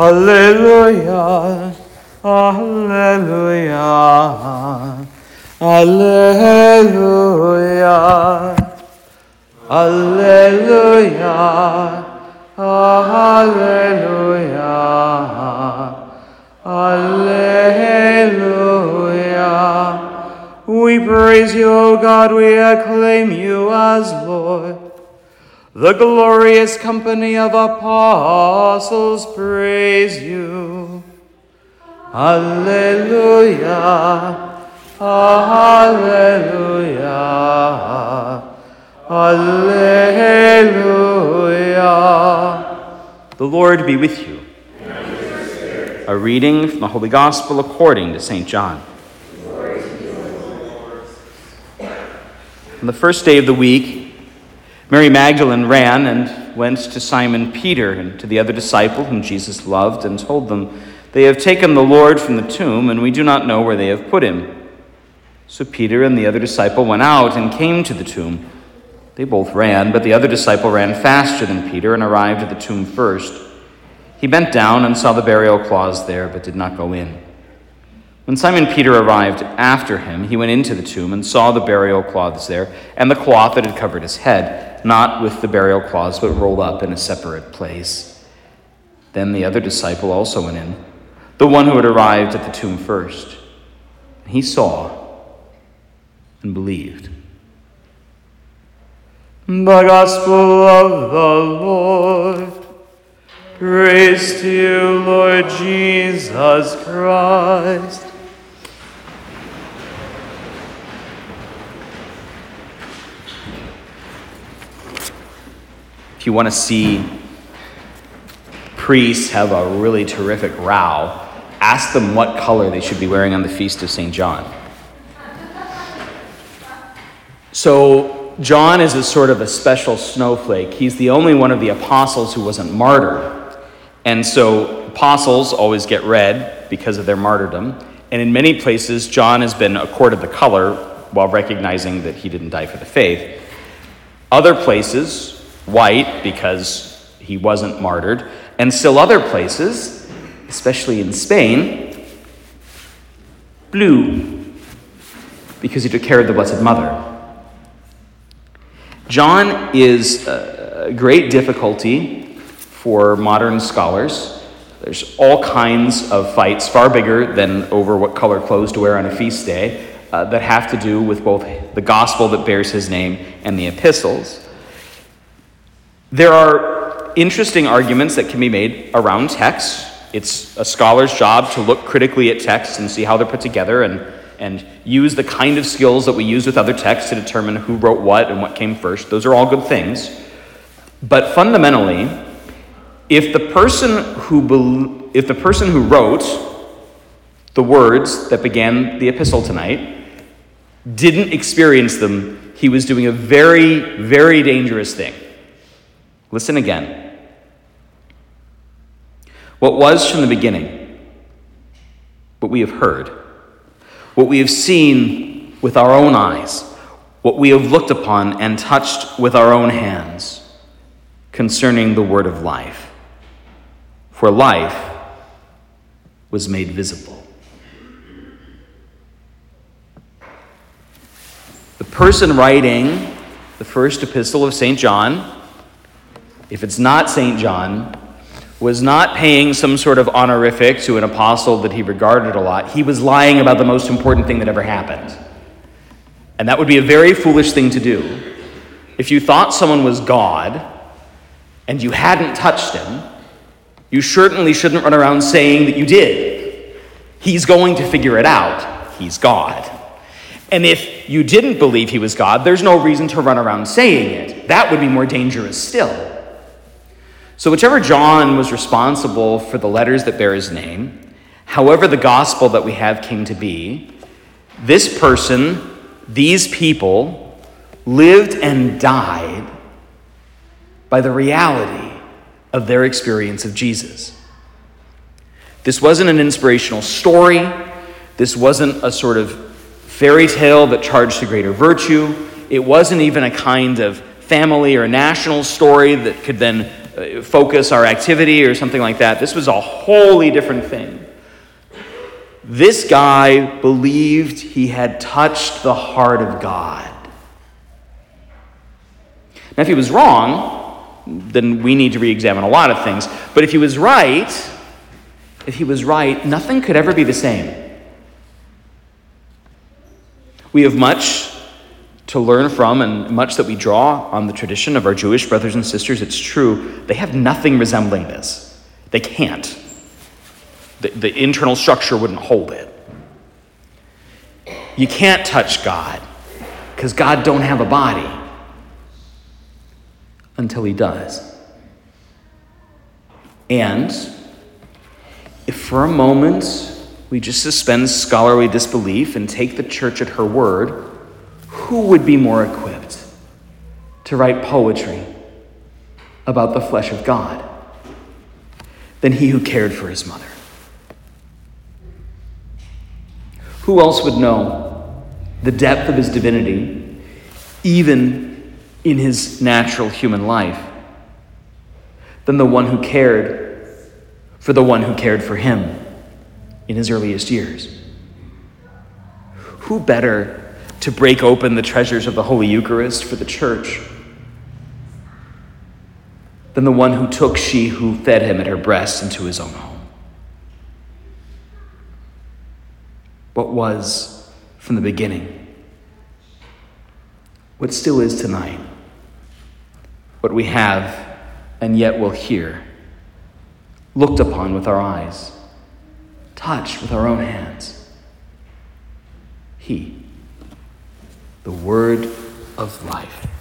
Alleluia, Alleluia, Alleluia, Alleluia, Alleluia, Alleluia. We praise you, O God, we acclaim you as Lord. The glorious company of apostles praise you. Alleluia, Alleluia, Alleluia. The Lord be with you. A reading from the Holy Gospel according to St. John. On the first day of the week, Mary Magdalene ran and went to Simon Peter and to the other disciple whom Jesus loved and told them, They have taken the Lord from the tomb, and we do not know where they have put him. So Peter and the other disciple went out and came to the tomb. They both ran, but the other disciple ran faster than Peter and arrived at the tomb first. He bent down and saw the burial cloths there, but did not go in. When Simon Peter arrived after him, he went into the tomb and saw the burial cloths there, and the cloth that had covered his head, not with the burial cloths, but rolled up in a separate place. Then the other disciple also went in, the one who had arrived at the tomb first. He saw and believed. The Gospel of the Lord. Praise to you, Lord Jesus Christ. You want to see priests have a really terrific row, ask them what color they should be wearing on the feast of St. John. So, John is a sort of a special snowflake. He's the only one of the apostles who wasn't martyred. And so apostles always get red because of their martyrdom. And in many places, John has been accorded the color while recognizing that he didn't die for the faith. Other places, white because he wasn't martyred. And still other places, especially in Spain, blue because he took care of the Blessed Mother. John is a great difficulty for modern scholars. There's all kinds of fights, far bigger than over what color clothes to wear on a feast day, uh, that have to do with both the gospel that bears his name and the epistles. There are interesting arguments that can be made around texts. It's a scholar's job to look critically at texts and see how they're put together and, and use the kind of skills that we use with other texts to determine who wrote what and what came first. Those are all good things. But fundamentally, if the person who, if the person who wrote the words that began the epistle tonight didn't experience them, he was doing a very, very dangerous thing. Listen again. What was from the beginning, what we have heard, what we have seen with our own eyes, what we have looked upon and touched with our own hands concerning the word of life for life was made visible. The person writing the first epistle of St. John, if it's not St. John, was not paying some sort of honorific to an apostle that he regarded a lot. He was lying about the most important thing that ever happened. And that would be a very foolish thing to do. If you thought someone was God and you hadn't touched him, you certainly shouldn't run around saying that you did. He's going to figure it out. He's God. And if you didn't believe he was God, there's no reason to run around saying it. That would be more dangerous still. So, whichever John was responsible for the letters that bear his name, however the gospel that we have came to be, this person, these people, lived and died by the reality of their experience of Jesus. This wasn't an inspirational story. This wasn't a sort of fairy tale that charged to greater virtue. It wasn't even a kind of family or national story that could then Uh, focus our activity or something like that. This was a wholly different thing. This guy believed he had touched the heart of God. Now, if he was wrong, then we need to re examine a lot of things. But if he was right, if he was right, nothing could ever be the same. We have much to learn from and much that we draw on the tradition of our Jewish brothers and sisters. It's true, they have nothing resembling this. They can't. The, the internal structure wouldn't hold it. You can't touch God because God don't have a body until he does. And if for a moment we just suspend scholarly disbelief and take the church at her word, who would be more equipped to write poetry about the flesh of God than he who cared for his mother? Who else would know the depth of his divinity, even in his natural human life, than the one who cared for the one who cared for him in his earliest years? Who better to break open the treasures of the Holy Eucharist for the church than the one who took she who fed him at her breast into his own home. What was from the beginning, what still is tonight, what we have and yet will hear, looked upon with our eyes, touched with our own hands. He the word of life.